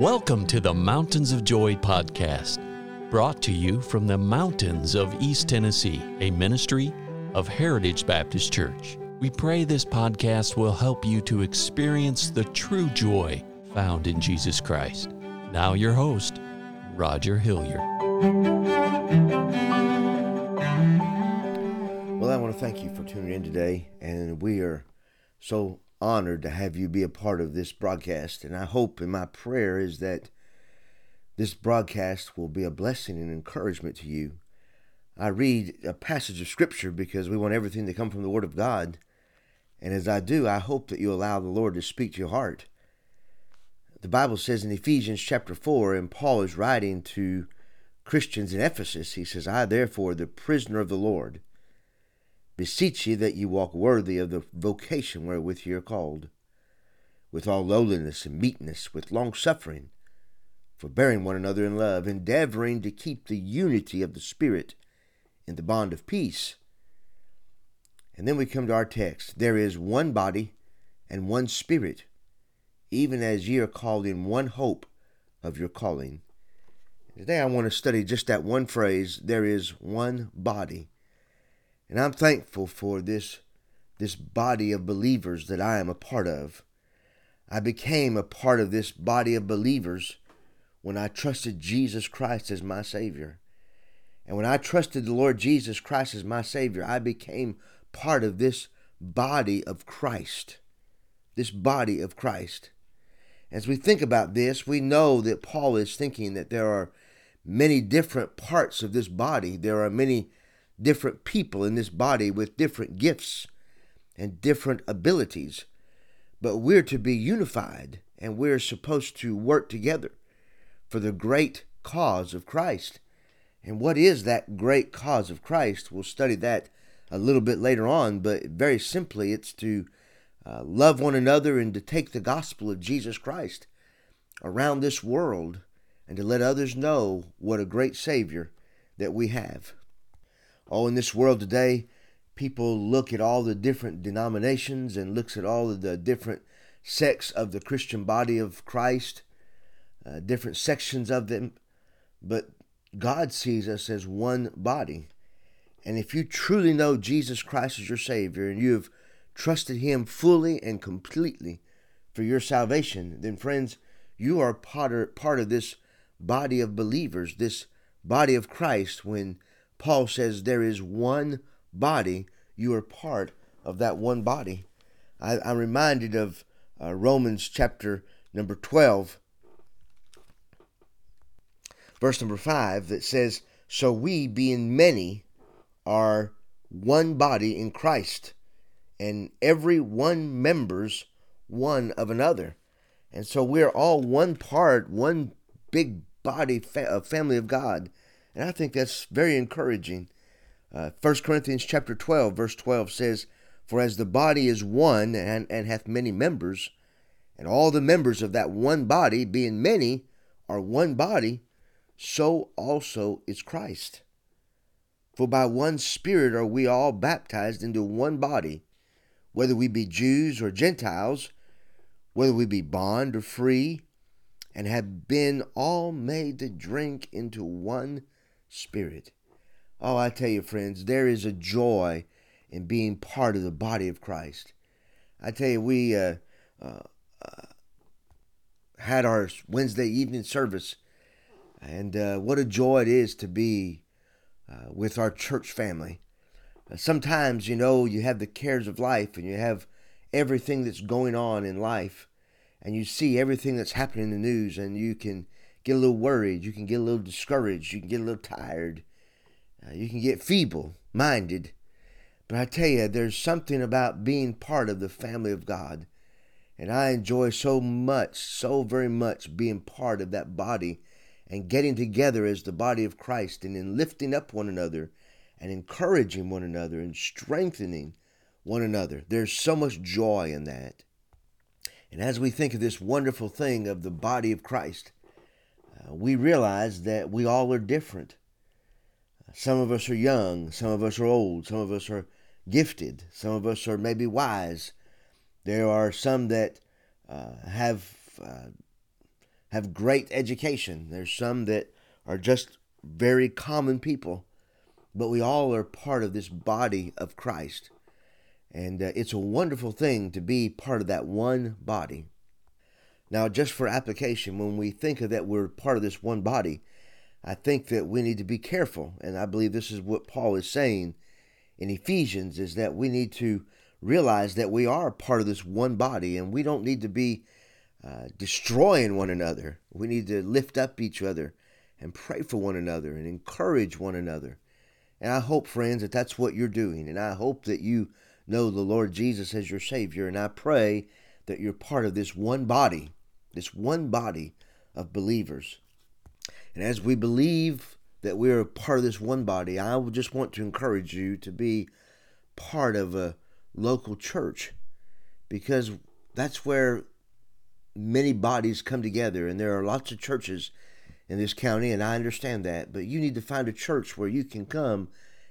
Welcome to the Mountains of Joy podcast, brought to you from the mountains of East Tennessee, a ministry of Heritage Baptist Church. We pray this podcast will help you to experience the true joy found in Jesus Christ. Now, your host, Roger Hilliard. Well, I want to thank you for tuning in today, and we are so honored to have you be a part of this broadcast. And I hope, and my prayer is that this broadcast will be a blessing and encouragement to you. I read a passage of Scripture because we want everything to come from the Word of God. And as I do, I hope that you allow the Lord to speak to your heart. The Bible says in Ephesians chapter 4, and Paul is writing to Christians in Ephesus, he says, I therefore, the prisoner of the Lord, beseech ye that ye walk worthy of the vocation wherewith ye are called, with all lowliness and meekness, with longsuffering, forbearing one another in love, endeavoring to keep the unity of the Spirit in the bond of peace. And then we come to our text. There is one body and one Spirit, even as ye are called in one hope of your calling. Today I want to study just that one phrase there is one body and I'm thankful for this, this body of believers that I am a part of. I became a part of this body of believers when I trusted Jesus Christ as my Savior. And when I trusted the Lord Jesus Christ as my Savior, I became part of this body of Christ. This body of Christ. As we think about this, we know that Paul is thinking that there are many different parts of this body. There are many different people in this body with different gifts and different abilities, but we're to be unified and we're supposed to work together for the great cause of Christ. And what is that great cause of Christ? We'll study that a little bit later on, but very simply, it's to uh, love one another and to take the gospel of Jesus Christ around this world and to let others know what a great Savior that we have. Oh, in this world today, people look at all the different denominations and looks at all of the different sects of the Christian body of Christ, uh, different sections of them, but God sees us as one body. And if you truly know Jesus Christ as your Savior and you have trusted Him fully and completely for your salvation, then, friends, you are part of, part of this body of believers, this body of Christ, when Paul says there is one body. You are part of that one body. I, am reminded of uh, Romans chapter number 12, verse number 5, that says, So we, being many, are one body in Christ, and every one members one of another. And so we're all one part, one big body, fa- family of God. And I think that's very encouraging. Uh, 1 Corinthians chapter 12, verse 12 says, For as the body is one and, and hath many members, and all the members of that one body, being many, are one body, so also is Christ. For by one Spirit are we all baptized into one body, whether we be Jews or Gentiles, whether we be bond or free, and have been all made to drink into one Spirit. Oh, I tell you, friends, there is a joy in being part of the body of Christ. I tell you, we uh, uh, uh, had our Wednesday evening service, and uh, what a joy it is to be uh, with our church family. Uh, sometimes, you know, you have the cares of life and you have everything that's going on in life, and you see everything that's happening in the news, and you can get a little worried, you can get a little discouraged, you can get a little tired, uh, you can get feeble minded. But I tell you, there's something about being part of the family of God. And I enjoy so much, so very much being part of that body and getting together as the body of Christ and in lifting up one another and encouraging one another and strengthening one another. There's so much joy in that. And as we think of this wonderful thing of the body of Christ, uh, we realize that we all are different. Some of us are young, some of us are old, some of us are gifted, some of us are maybe wise. There are some that uh, have uh, have great education. There's some that are just very common people, but we all are part of this body of Christ. And uh, it's a wonderful thing to be part of that one body. Now, just for application, when we think of that we're part of this one body, I think that we need to be careful. And I believe this is what Paul is saying in Ephesians is that we need to realize that we are part of this one body and we don't need to be uh, destroying one another. We need to lift up each other and pray for one another and encourage one another. And I hope, friends, that that's what you're doing. And I hope that you know the Lord Jesus as your Savior. And I pray that you're part of this one body, this one body of believers. And as we believe that we are part of this one body, I just want to encourage you to be part of a local church because that's where many bodies come together and there are lots of churches in this county and I understand that but you need to find a church where you can come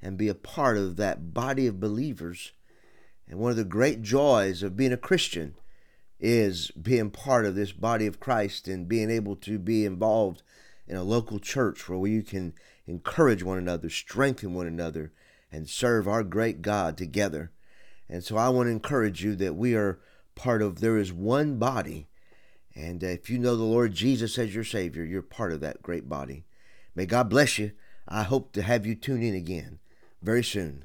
and be a part of that body of believers and one of the great joys of being a Christian is being part of this body of Christ and being able to be involved in a local church where you can encourage one another, strengthen one another, and serve our great God together. And so I want to encourage you that we are part of, there is one body. And if you know the Lord Jesus as your Savior, you're part of that great body. May God bless you. I hope to have you tune in again very soon.